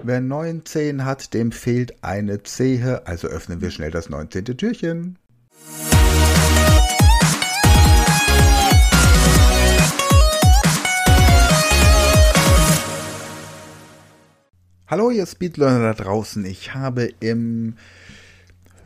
Wer 19 hat, dem fehlt eine Zehe, also öffnen wir schnell das 19. Türchen. Hallo, ihr Speedlearner da draußen. Ich habe im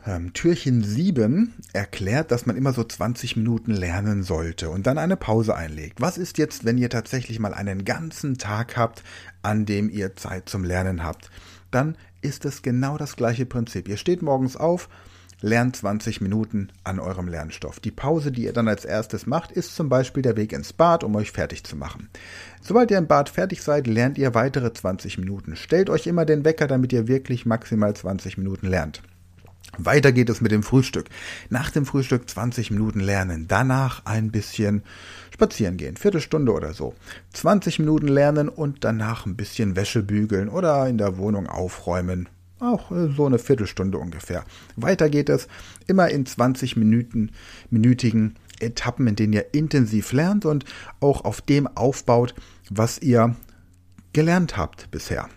ähm, Türchen 7 erklärt, dass man immer so 20 Minuten lernen sollte und dann eine Pause einlegt. Was ist jetzt, wenn ihr tatsächlich mal einen ganzen Tag habt, an dem ihr Zeit zum Lernen habt? Dann ist es genau das gleiche Prinzip. Ihr steht morgens auf, lernt 20 Minuten an eurem Lernstoff. Die Pause, die ihr dann als erstes macht, ist zum Beispiel der Weg ins Bad, um euch fertig zu machen. Sobald ihr im Bad fertig seid, lernt ihr weitere 20 Minuten. Stellt euch immer den Wecker, damit ihr wirklich maximal 20 Minuten lernt. Weiter geht es mit dem Frühstück. Nach dem Frühstück 20 Minuten lernen, danach ein bisschen spazieren gehen, Viertelstunde oder so. 20 Minuten lernen und danach ein bisschen Wäsche bügeln oder in der Wohnung aufräumen. Auch äh, so eine Viertelstunde ungefähr. Weiter geht es immer in 20 Minuten, minütigen Etappen, in denen ihr intensiv lernt und auch auf dem aufbaut, was ihr gelernt habt bisher.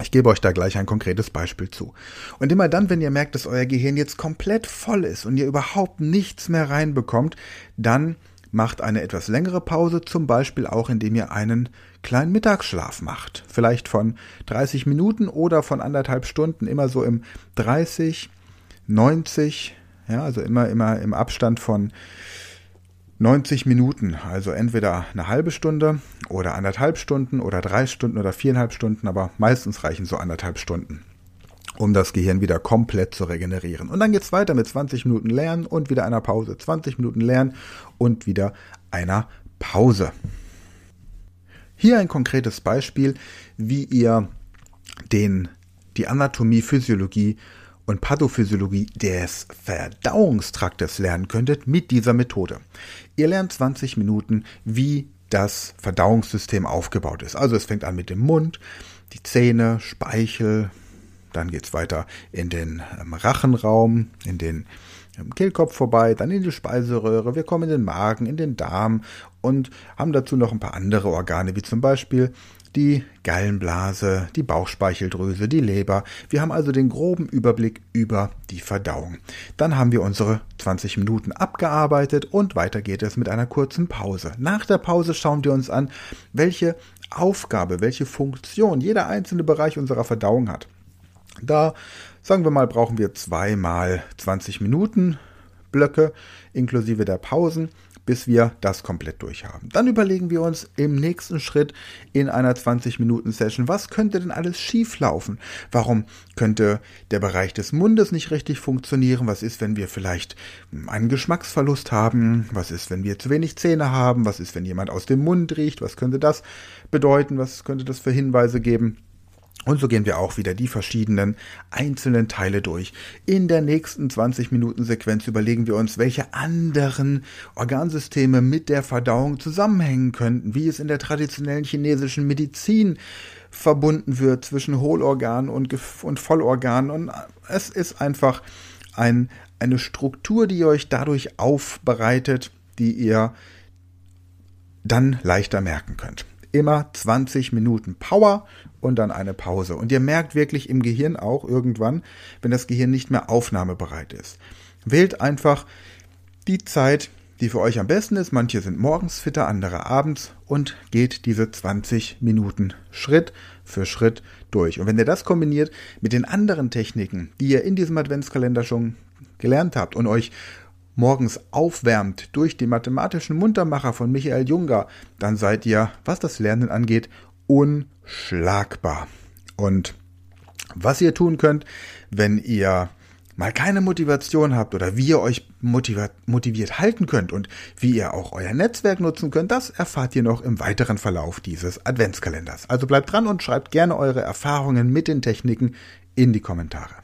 Ich gebe euch da gleich ein konkretes Beispiel zu. Und immer dann, wenn ihr merkt, dass euer Gehirn jetzt komplett voll ist und ihr überhaupt nichts mehr reinbekommt, dann macht eine etwas längere Pause, zum Beispiel auch indem ihr einen kleinen Mittagsschlaf macht. Vielleicht von 30 Minuten oder von anderthalb Stunden, immer so im 30, 90, ja, also immer, immer im Abstand von 90 Minuten, also entweder eine halbe Stunde oder anderthalb Stunden oder drei Stunden oder viereinhalb Stunden, aber meistens reichen so anderthalb Stunden, um das Gehirn wieder komplett zu regenerieren. Und dann geht's weiter mit 20 Minuten Lernen und wieder einer Pause. 20 Minuten Lernen und wieder einer Pause. Hier ein konkretes Beispiel, wie ihr den, die Anatomie, Physiologie und Pathophysiologie des Verdauungstraktes lernen könntet mit dieser Methode. Ihr lernt 20 Minuten, wie das Verdauungssystem aufgebaut ist. Also es fängt an mit dem Mund, die Zähne, Speichel, dann geht es weiter in den ähm, Rachenraum, in den ähm, Kehlkopf vorbei, dann in die Speiseröhre, wir kommen in den Magen, in den Darm und haben dazu noch ein paar andere Organe, wie zum Beispiel die Gallenblase, die Bauchspeicheldrüse, die Leber. Wir haben also den groben Überblick über die Verdauung. Dann haben wir unsere 20 Minuten abgearbeitet und weiter geht es mit einer kurzen Pause. Nach der Pause schauen wir uns an, welche Aufgabe, welche Funktion jeder einzelne Bereich unserer Verdauung hat. Da, sagen wir mal, brauchen wir zweimal 20 Minuten Blöcke inklusive der Pausen bis wir das komplett durchhaben. Dann überlegen wir uns im nächsten Schritt in einer 20-Minuten-Session, was könnte denn alles schieflaufen? Warum könnte der Bereich des Mundes nicht richtig funktionieren? Was ist, wenn wir vielleicht einen Geschmacksverlust haben? Was ist, wenn wir zu wenig Zähne haben? Was ist, wenn jemand aus dem Mund riecht? Was könnte das bedeuten? Was könnte das für Hinweise geben? Und so gehen wir auch wieder die verschiedenen einzelnen Teile durch. In der nächsten 20 Minuten Sequenz überlegen wir uns, welche anderen Organsysteme mit der Verdauung zusammenhängen könnten, wie es in der traditionellen chinesischen Medizin verbunden wird zwischen Hohlorgan und, und Vollorgan. Und es ist einfach ein, eine Struktur, die euch dadurch aufbereitet, die ihr dann leichter merken könnt immer 20 Minuten Power und dann eine Pause. Und ihr merkt wirklich im Gehirn auch irgendwann, wenn das Gehirn nicht mehr aufnahmebereit ist. Wählt einfach die Zeit, die für euch am besten ist. Manche sind morgens fitter, andere abends und geht diese 20 Minuten Schritt für Schritt durch. Und wenn ihr das kombiniert mit den anderen Techniken, die ihr in diesem Adventskalender schon gelernt habt und euch morgens aufwärmt durch die mathematischen Muntermacher von Michael Junger, dann seid ihr, was das Lernen angeht, unschlagbar. Und was ihr tun könnt, wenn ihr mal keine Motivation habt oder wie ihr euch motiviert, halten könnt und wie ihr auch euer Netzwerk nutzen könnt, das erfahrt ihr noch im weiteren Verlauf dieses Adventskalenders. Also bleibt dran und schreibt gerne eure Erfahrungen mit den Techniken in die Kommentare.